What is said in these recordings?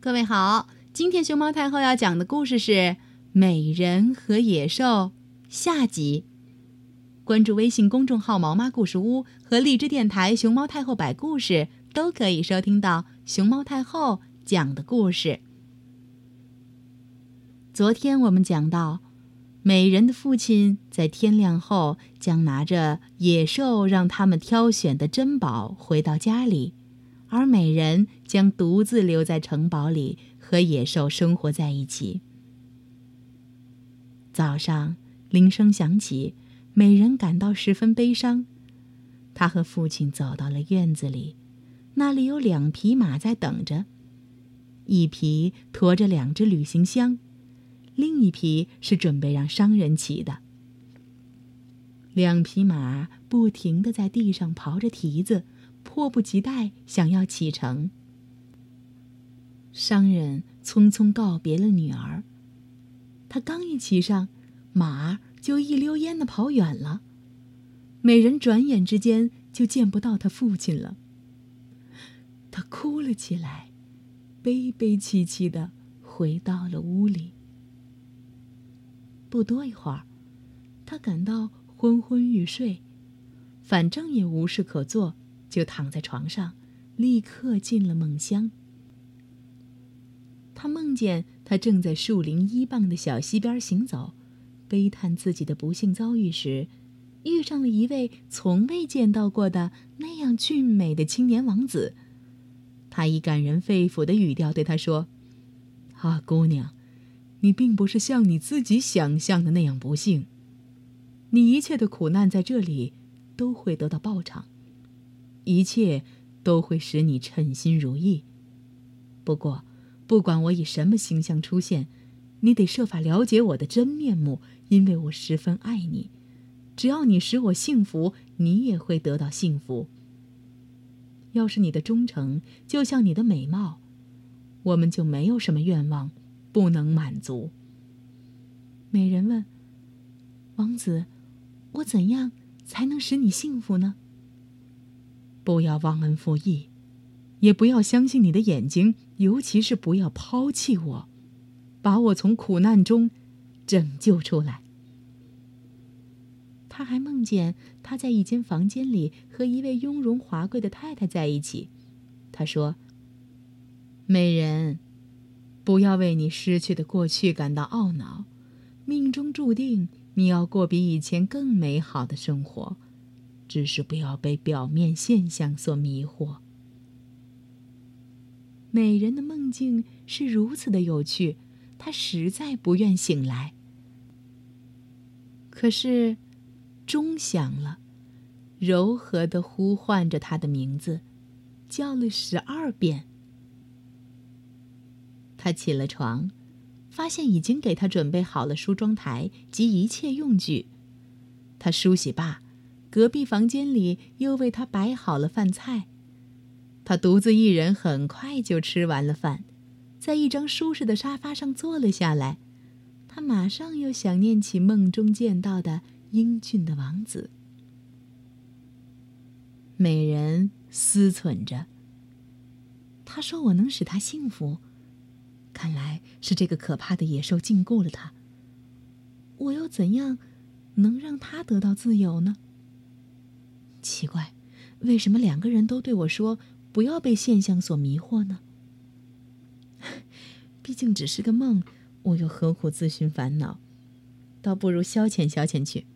各位好，今天熊猫太后要讲的故事是《美人和野兽》下集。关注微信公众号“毛妈故事屋”和荔枝电台“熊猫太后摆故事”，都可以收听到熊猫太后讲的故事。昨天我们讲到，美人的父亲在天亮后将拿着野兽让他们挑选的珍宝回到家里。而美人将独自留在城堡里，和野兽生活在一起。早上铃声响起，美人感到十分悲伤。她和父亲走到了院子里，那里有两匹马在等着，一匹驮着两只旅行箱，另一匹是准备让商人骑的。两匹马不停地在地上刨着蹄子。迫不及待想要启程。商人匆匆告别了女儿，他刚一骑上马，就一溜烟的跑远了。美人转眼之间就见不到他父亲了。他哭了起来，悲悲戚戚的回到了屋里。不多一会儿，他感到昏昏欲睡，反正也无事可做。就躺在床上，立刻进了梦乡。他梦见他正在树林依傍的小溪边行走，悲叹自己的不幸遭遇时，遇上了一位从未见到过的那样俊美的青年王子。他以感人肺腑的语调对他说：“啊，姑娘，你并不是像你自己想象的那样不幸，你一切的苦难在这里都会得到报偿。”一切都会使你称心如意。不过，不管我以什么形象出现，你得设法了解我的真面目，因为我十分爱你。只要你使我幸福，你也会得到幸福。要是你的忠诚就像你的美貌，我们就没有什么愿望不能满足。美人问：“王子，我怎样才能使你幸福呢？”不要忘恩负义，也不要相信你的眼睛，尤其是不要抛弃我，把我从苦难中拯救出来。他还梦见他在一间房间里和一位雍容华贵的太太在一起。他说：“美人，不要为你失去的过去感到懊恼，命中注定你要过比以前更美好的生活。”只是不要被表面现象所迷惑。美人的梦境是如此的有趣，她实在不愿醒来。可是，钟响了，柔和的呼唤着她的名字，叫了十二遍。她起了床，发现已经给她准备好了梳妆台及一切用具。她梳洗罢。隔壁房间里又为他摆好了饭菜，他独自一人很快就吃完了饭，在一张舒适的沙发上坐了下来。他马上又想念起梦中见到的英俊的王子。美人思忖着：“他说我能使他幸福，看来是这个可怕的野兽禁锢了他。我又怎样能让他得到自由呢？”奇怪，为什么两个人都对我说不要被现象所迷惑呢？毕竟只是个梦，我又何苦自寻烦恼？倒不如消遣消遣去。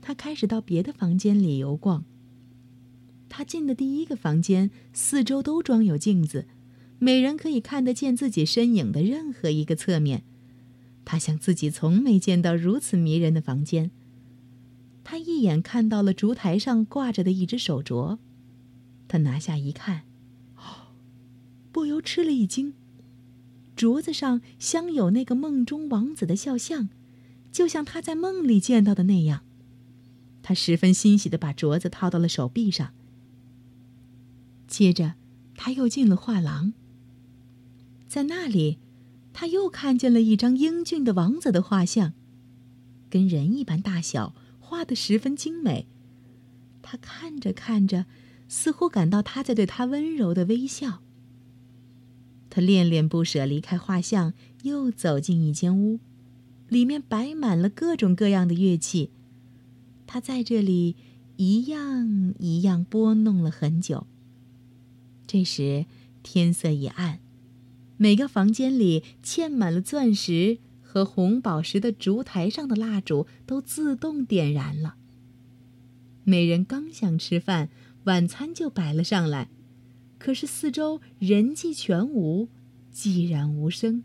他开始到别的房间里游逛。他进的第一个房间，四周都装有镜子，每人可以看得见自己身影的任何一个侧面。他想自己从没见到如此迷人的房间。他一眼看到了烛台上挂着的一只手镯，他拿下一看，哦，不由吃了一惊。镯子上镶有那个梦中王子的肖像，就像他在梦里见到的那样。他十分欣喜的把镯子套到了手臂上。接着，他又进了画廊。在那里，他又看见了一张英俊的王子的画像，跟人一般大小。画的十分精美，他看着看着，似乎感到他在对他温柔的微笑。他恋恋不舍离开画像，又走进一间屋，里面摆满了各种各样的乐器。他在这里一样一样拨弄了很久。这时天色已暗，每个房间里嵌满了钻石和红宝石的烛台上的蜡烛都自动点燃了。美人刚想吃饭，晚餐就摆了上来。可是四周人迹全无，寂然无声。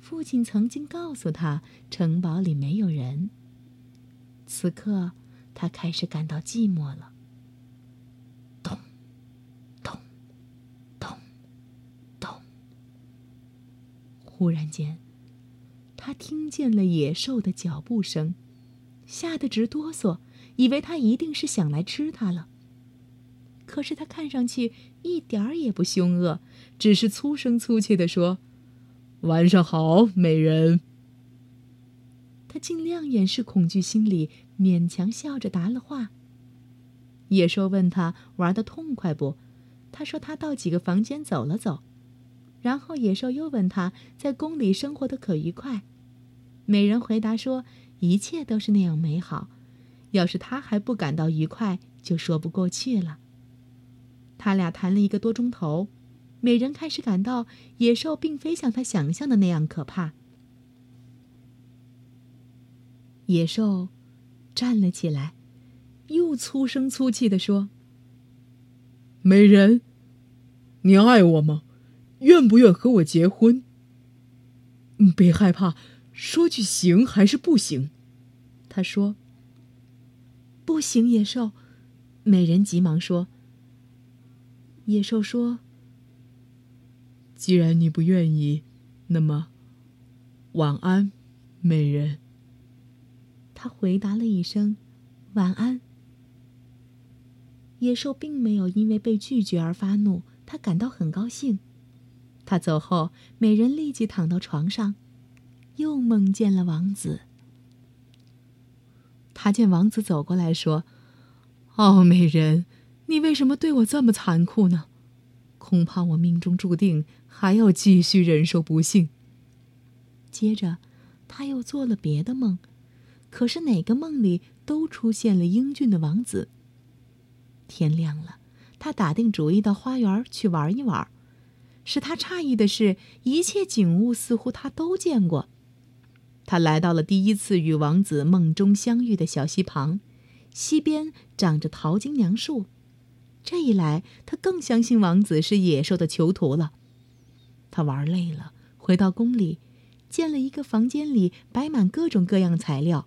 父亲曾经告诉他，城堡里没有人。此刻，他开始感到寂寞了。咚，咚，咚，咚。忽然间，他听见了野兽的脚步声，吓得直哆嗦，以为他一定是想来吃他了。可是他看上去一点儿也不凶恶，只是粗声粗气地说：“晚上好，美人。”他尽量掩饰恐惧心理，勉强笑着答了话。野兽问他玩的痛快不？他说他到几个房间走了走。然后野兽又问他在宫里生活的可愉快？美人回答说一切都是那样美好，要是他还不感到愉快，就说不过去了。他俩谈了一个多钟头，美人开始感到野兽并非像他想象的那样可怕。野兽站了起来，又粗声粗气地说：“美人，你爱我吗？愿不愿和我结婚？别害怕，说句行还是不行？”他说：“不行。”野兽，美人急忙说。野兽说：“既然你不愿意，那么晚安，美人。”他回答了一声：“晚安。”野兽并没有因为被拒绝而发怒，他感到很高兴。他走后，美人立即躺到床上，又梦见了王子。他见王子走过来说：“哦，美人。”你为什么对我这么残酷呢？恐怕我命中注定还要继续忍受不幸。接着，他又做了别的梦，可是哪个梦里都出现了英俊的王子。天亮了，他打定主意到花园去玩一玩。使他诧异的是，一切景物似乎他都见过。他来到了第一次与王子梦中相遇的小溪旁，溪边长着桃金娘树。这一来，他更相信王子是野兽的囚徒了。他玩累了，回到宫里，见了一个房间里摆满各种各样材料，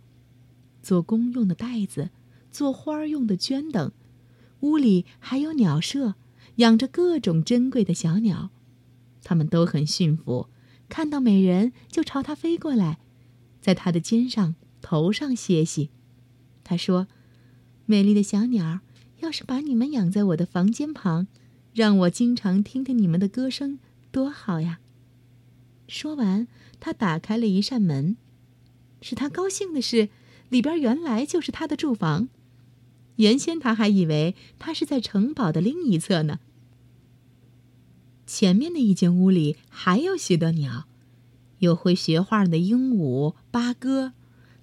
做弓用的袋子，做花用的绢等。屋里还有鸟舍，养着各种珍贵的小鸟，它们都很驯服，看到美人就朝他飞过来，在他的肩上、头上歇息。他说：“美丽的小鸟。”要是把你们养在我的房间旁，让我经常听听你们的歌声，多好呀！说完，他打开了一扇门。使他高兴的是，里边原来就是他的住房。原先他还以为他是在城堡的另一侧呢。前面的一间屋里还有许多鸟，有会学画的鹦鹉、八哥，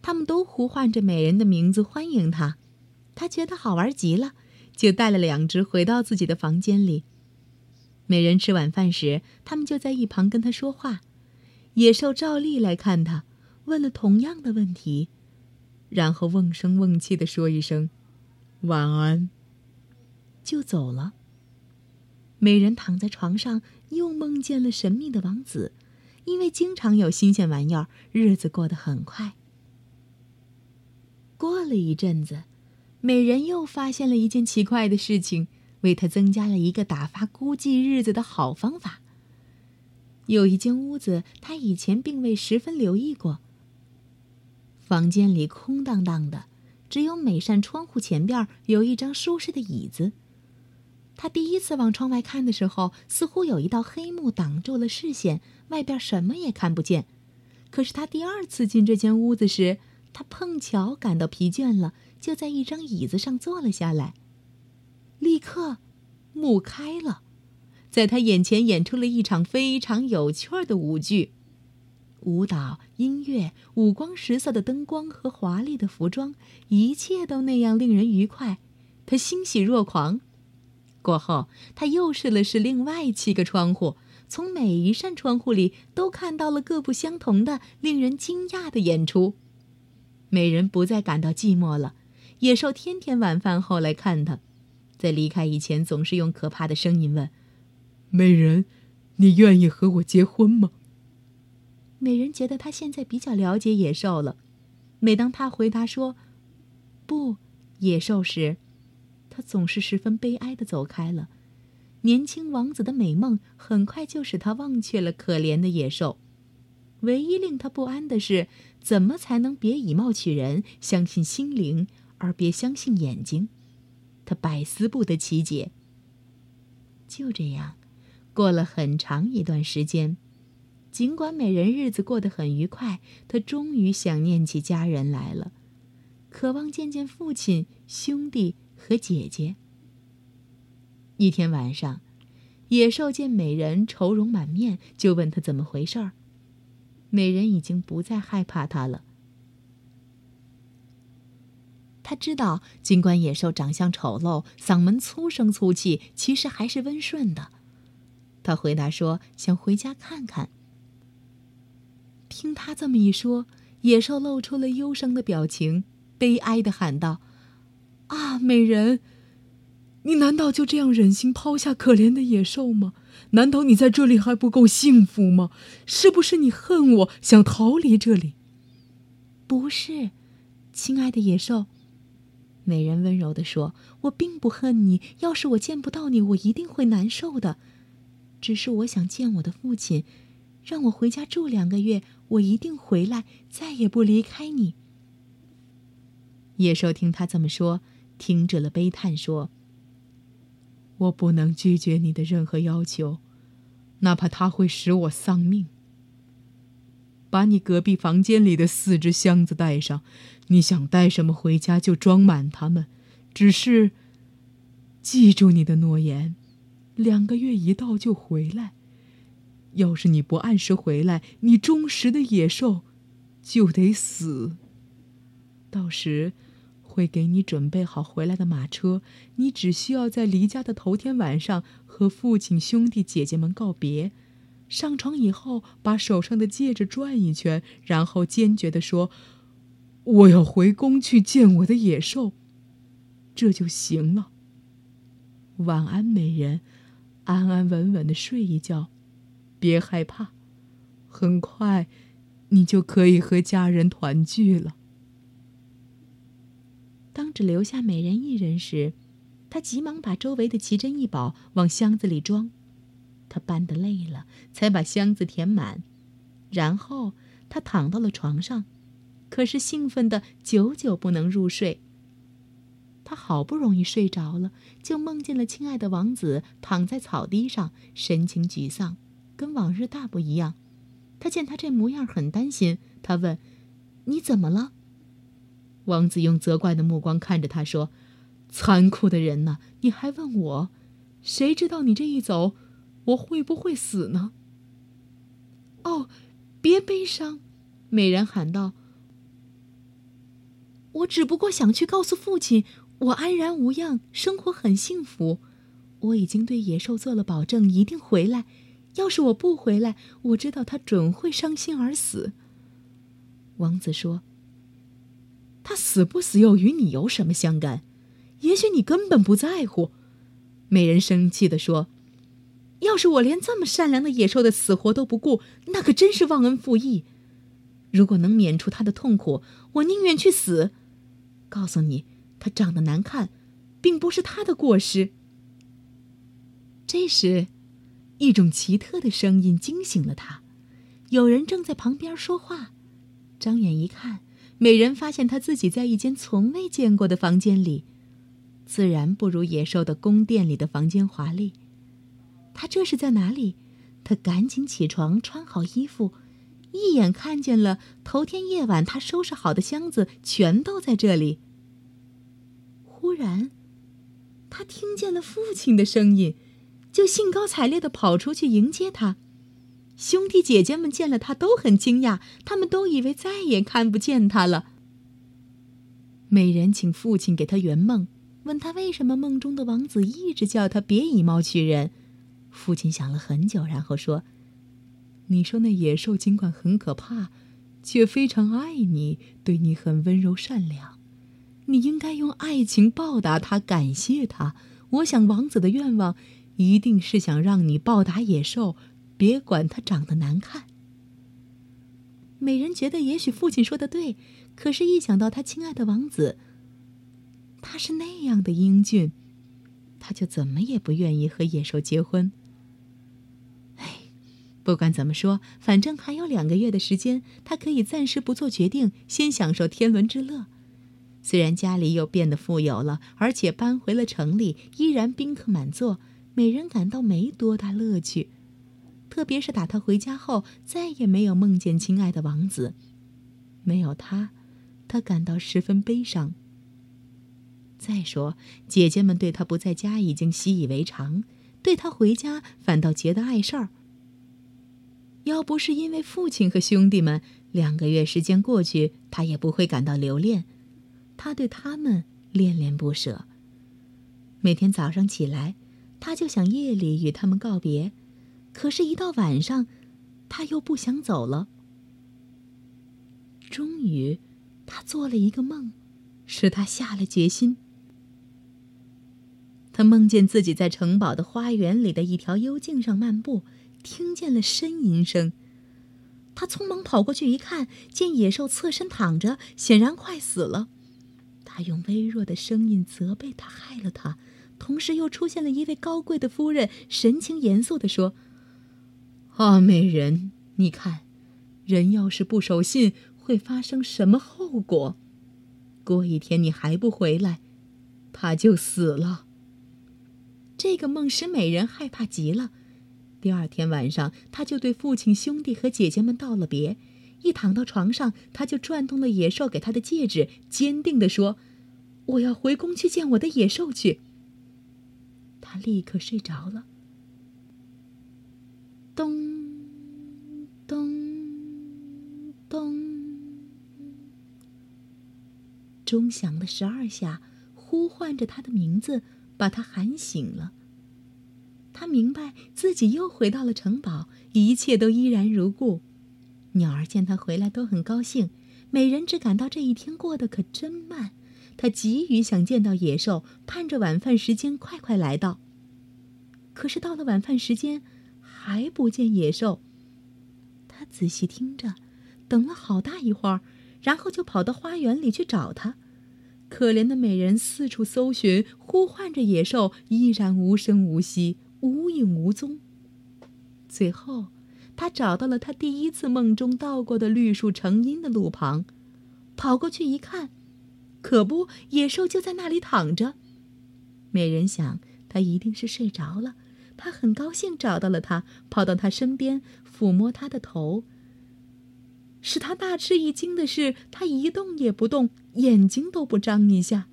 他们都呼唤着美人的名字欢迎他。他觉得好玩极了。就带了两只回到自己的房间里。美人吃晚饭时，他们就在一旁跟他说话。野兽照例来看他，问了同样的问题，然后瓮声瓮气的说一声“晚安”，就走了。美人躺在床上，又梦见了神秘的王子，因为经常有新鲜玩意儿，日子过得很快。过了一阵子。美人又发现了一件奇怪的事情，为她增加了一个打发孤寂日子的好方法。有一间屋子，她以前并未十分留意过。房间里空荡荡的，只有每扇窗户前边有一张舒适的椅子。他第一次往窗外看的时候，似乎有一道黑幕挡住了视线，外边什么也看不见。可是他第二次进这间屋子时，他碰巧感到疲倦了。就在一张椅子上坐了下来。立刻，幕开了，在在他眼前演出了一场非常有趣的舞剧。舞蹈、音乐、五光十色的灯光和华丽的服装，一切都那样令人愉快，他欣喜若狂。过后，他又试了试另外七个窗户，从每一扇窗户里都看到了各不相同的、令人惊讶的演出。美人不再感到寂寞了。野兽天天晚饭后来看他，在离开以前总是用可怕的声音问：“美人，你愿意和我结婚吗？”美人觉得他现在比较了解野兽了。每当他回答说“不，野兽”时，他总是十分悲哀的走开了。年轻王子的美梦很快就使他忘却了可怜的野兽。唯一令他不安的是，怎么才能别以貌取人，相信心灵？而别相信眼睛，他百思不得其解。就这样，过了很长一段时间，尽管美人日子过得很愉快，他终于想念起家人来了，渴望见见父亲、兄弟和姐姐。一天晚上，野兽见美人愁容满面，就问他怎么回事儿。美人已经不再害怕他了。他知道，尽管野兽长相丑陋、嗓门粗声粗气，其实还是温顺的。他回答说：“想回家看看。”听他这么一说，野兽露出了忧伤的表情，悲哀的喊道：“啊，美人，你难道就这样忍心抛下可怜的野兽吗？难道你在这里还不够幸福吗？是不是你恨我，想逃离这里？”“不是，亲爱的野兽。”美人温柔地说：“我并不恨你。要是我见不到你，我一定会难受的。只是我想见我的父亲，让我回家住两个月，我一定回来，再也不离开你。”野兽听他这么说，停止了悲叹，说：“我不能拒绝你的任何要求，哪怕它会使我丧命。”把你隔壁房间里的四只箱子带上，你想带什么回家就装满它们。只是，记住你的诺言，两个月一到就回来。要是你不按时回来，你忠实的野兽就得死。到时，会给你准备好回来的马车，你只需要在离家的头天晚上和父亲、兄弟、姐姐们告别。上床以后，把手上的戒指转一圈，然后坚决地说：“我要回宫去见我的野兽。”这就行了。晚安，美人，安安稳稳的睡一觉，别害怕，很快，你就可以和家人团聚了。当只留下美人一人时，他急忙把周围的奇珍异宝往箱子里装。他搬得累了，才把箱子填满，然后他躺到了床上，可是兴奋的久久不能入睡。他好不容易睡着了，就梦见了亲爱的王子躺在草地上，神情沮丧，跟往日大不一样。他见他这模样，很担心。他问：“你怎么了？”王子用责怪的目光看着他说：“残酷的人呐，你还问我？谁知道你这一走……”我会不会死呢？哦，别悲伤，美人喊道。我只不过想去告诉父亲，我安然无恙，生活很幸福。我已经对野兽做了保证，一定回来。要是我不回来，我知道他准会伤心而死。王子说：“他死不死又与你有什么相干？也许你根本不在乎。”美人生气地说。要是我连这么善良的野兽的死活都不顾，那可真是忘恩负义。如果能免除他的痛苦，我宁愿去死。告诉你，他长得难看，并不是他的过失。这时，一种奇特的声音惊醒了他，有人正在旁边说话。张眼一看，美人发现他自己在一间从未见过的房间里，自然不如野兽的宫殿里的房间华丽。他这是在哪里？他赶紧起床，穿好衣服，一眼看见了头天夜晚他收拾好的箱子，全都在这里。忽然，他听见了父亲的声音，就兴高采烈地跑出去迎接他。兄弟姐姐们见了他都很惊讶，他们都以为再也看不见他了。美人请父亲给他圆梦，问他为什么梦中的王子一直叫他别以貌取人。父亲想了很久，然后说：“你说那野兽尽管很可怕，却非常爱你，对你很温柔善良。你应该用爱情报答他，感谢他。我想王子的愿望一定是想让你报答野兽。”别管他长得难看。美人觉得也许父亲说的对，可是，一想到他亲爱的王子，他是那样的英俊，他就怎么也不愿意和野兽结婚。哎，不管怎么说，反正还有两个月的时间，他可以暂时不做决定，先享受天伦之乐。虽然家里又变得富有了，而且搬回了城里，依然宾客满座，美人感到没多大乐趣。特别是打他回家后，再也没有梦见亲爱的王子。没有他，他感到十分悲伤。再说，姐姐们对他不在家已经习以为常，对他回家反倒觉得碍事儿。要不是因为父亲和兄弟们，两个月时间过去，他也不会感到留恋。他对他们恋恋不舍。每天早上起来，他就想夜里与他们告别。可是，一到晚上，他又不想走了。终于，他做了一个梦，使他下了决心。他梦见自己在城堡的花园里的一条幽径上漫步，听见了呻吟声。他匆忙跑过去一看，见野兽侧身躺着，显然快死了。他用微弱的声音责备他害了他，同时又出现了一位高贵的夫人，神情严肃地说。啊，美人，你看，人要是不守信，会发生什么后果？过一天你还不回来，他就死了。这个梦使美人害怕极了。第二天晚上，他就对父亲、兄弟和姐姐们道了别。一躺到床上，他就转动了野兽给他的戒指，坚定地说：“我要回宫去见我的野兽去。”他立刻睡着了。咚，咚，咚，钟响了十二下，呼唤着他的名字，把他喊醒了。他明白自己又回到了城堡，一切都依然如故。鸟儿见他回来都很高兴，美人只感到这一天过得可真慢。她急于想见到野兽，盼着晚饭时间快快来到。可是到了晚饭时间。还不见野兽，他仔细听着，等了好大一会儿，然后就跑到花园里去找他。可怜的美人四处搜寻，呼唤着野兽，依然无声无息，无影无踪。最后，他找到了他第一次梦中到过的绿树成荫的路旁，跑过去一看，可不，野兽就在那里躺着。美人想，他一定是睡着了。他很高兴找到了他，跑到他身边，抚摸他的头。使他大吃一惊的是，他一动也不动，眼睛都不张一下。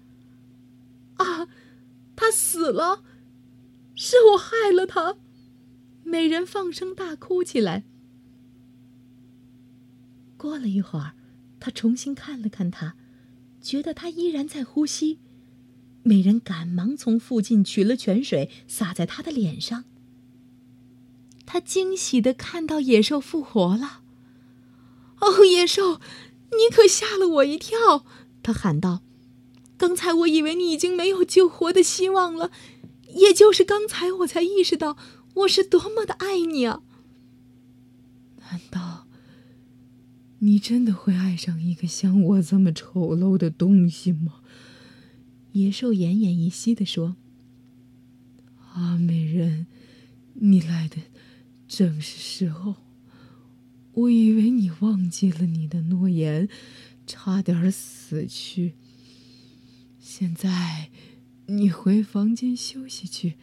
啊，他死了！是我害了他！美人放声大哭起来。过了一会儿，他重新看了看他，觉得他依然在呼吸。美人赶忙从附近取了泉水，洒在他的脸上。他惊喜的看到野兽复活了。哦，野兽，你可吓了我一跳！他喊道：“刚才我以为你已经没有救活的希望了，也就是刚才我才意识到我是多么的爱你啊！难道你真的会爱上一个像我这么丑陋的东西吗？”野兽奄奄一息地说：“啊，美人，你来的正是时候。我以为你忘记了你的诺言，差点死去。现在，你回房间休息去，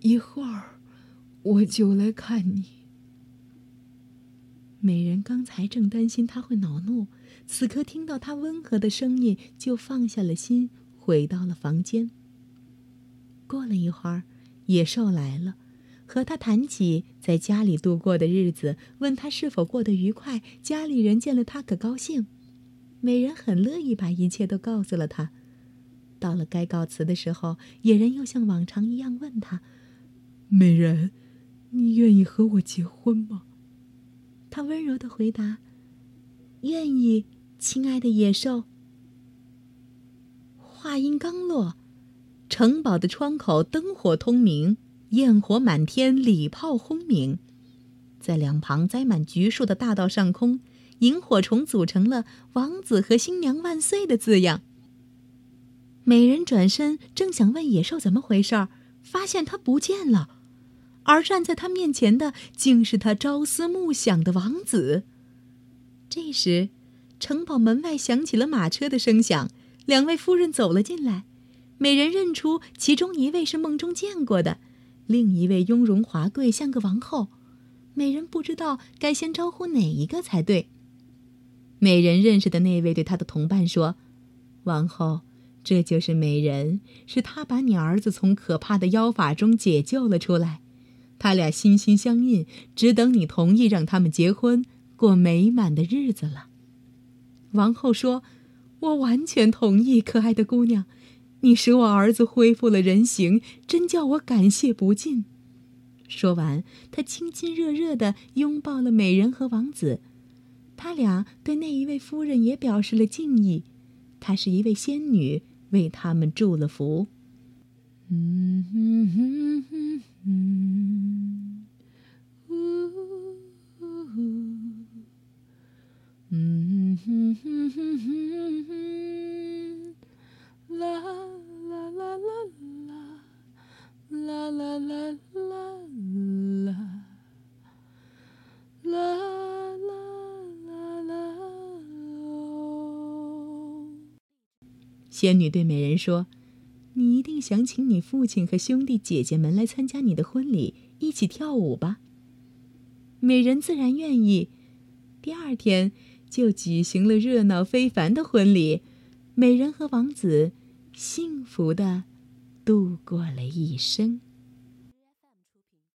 一会儿我就来看你。”美人刚才正担心他会恼怒，此刻听到他温和的声音，就放下了心。回到了房间。过了一会儿，野兽来了，和他谈起在家里度过的日子，问他是否过得愉快，家里人见了他可高兴。美人很乐意把一切都告诉了他。到了该告辞的时候，野人又像往常一样问他：“美人，你愿意和我结婚吗？”他温柔的回答：“愿意，亲爱的野兽。”话音刚落，城堡的窗口灯火通明，焰火满天，礼炮轰鸣，在两旁栽满橘树的大道上空，萤火虫组成了“王子和新娘万岁”的字样。美人转身，正想问野兽怎么回事儿，发现他不见了，而站在他面前的竟是他朝思暮想的王子。这时，城堡门外响起了马车的声响，两位夫人走了进来。美人认出其中一位是梦中见过的，另一位雍容华贵，像个王后。美人不知道该先招呼哪一个才对。美人认识的那位对她的同伴说：“王后。”这就是美人，是她把你儿子从可怕的妖法中解救了出来，他俩心心相印，只等你同意让他们结婚，过美满的日子了。王后说：“我完全同意，可爱的姑娘，你使我儿子恢复了人形，真叫我感谢不尽。”说完，他亲亲热热地拥抱了美人和王子，他俩对那一位夫人也表示了敬意，她是一位仙女。为他们祝了福。嗯哼哼哼哼，仙女对美人说：“你一定想请你父亲和兄弟姐姐们来参加你的婚礼，一起跳舞吧。”美人自然愿意。第二天就举行了热闹非凡的婚礼，美人和王子幸福的度过了一生。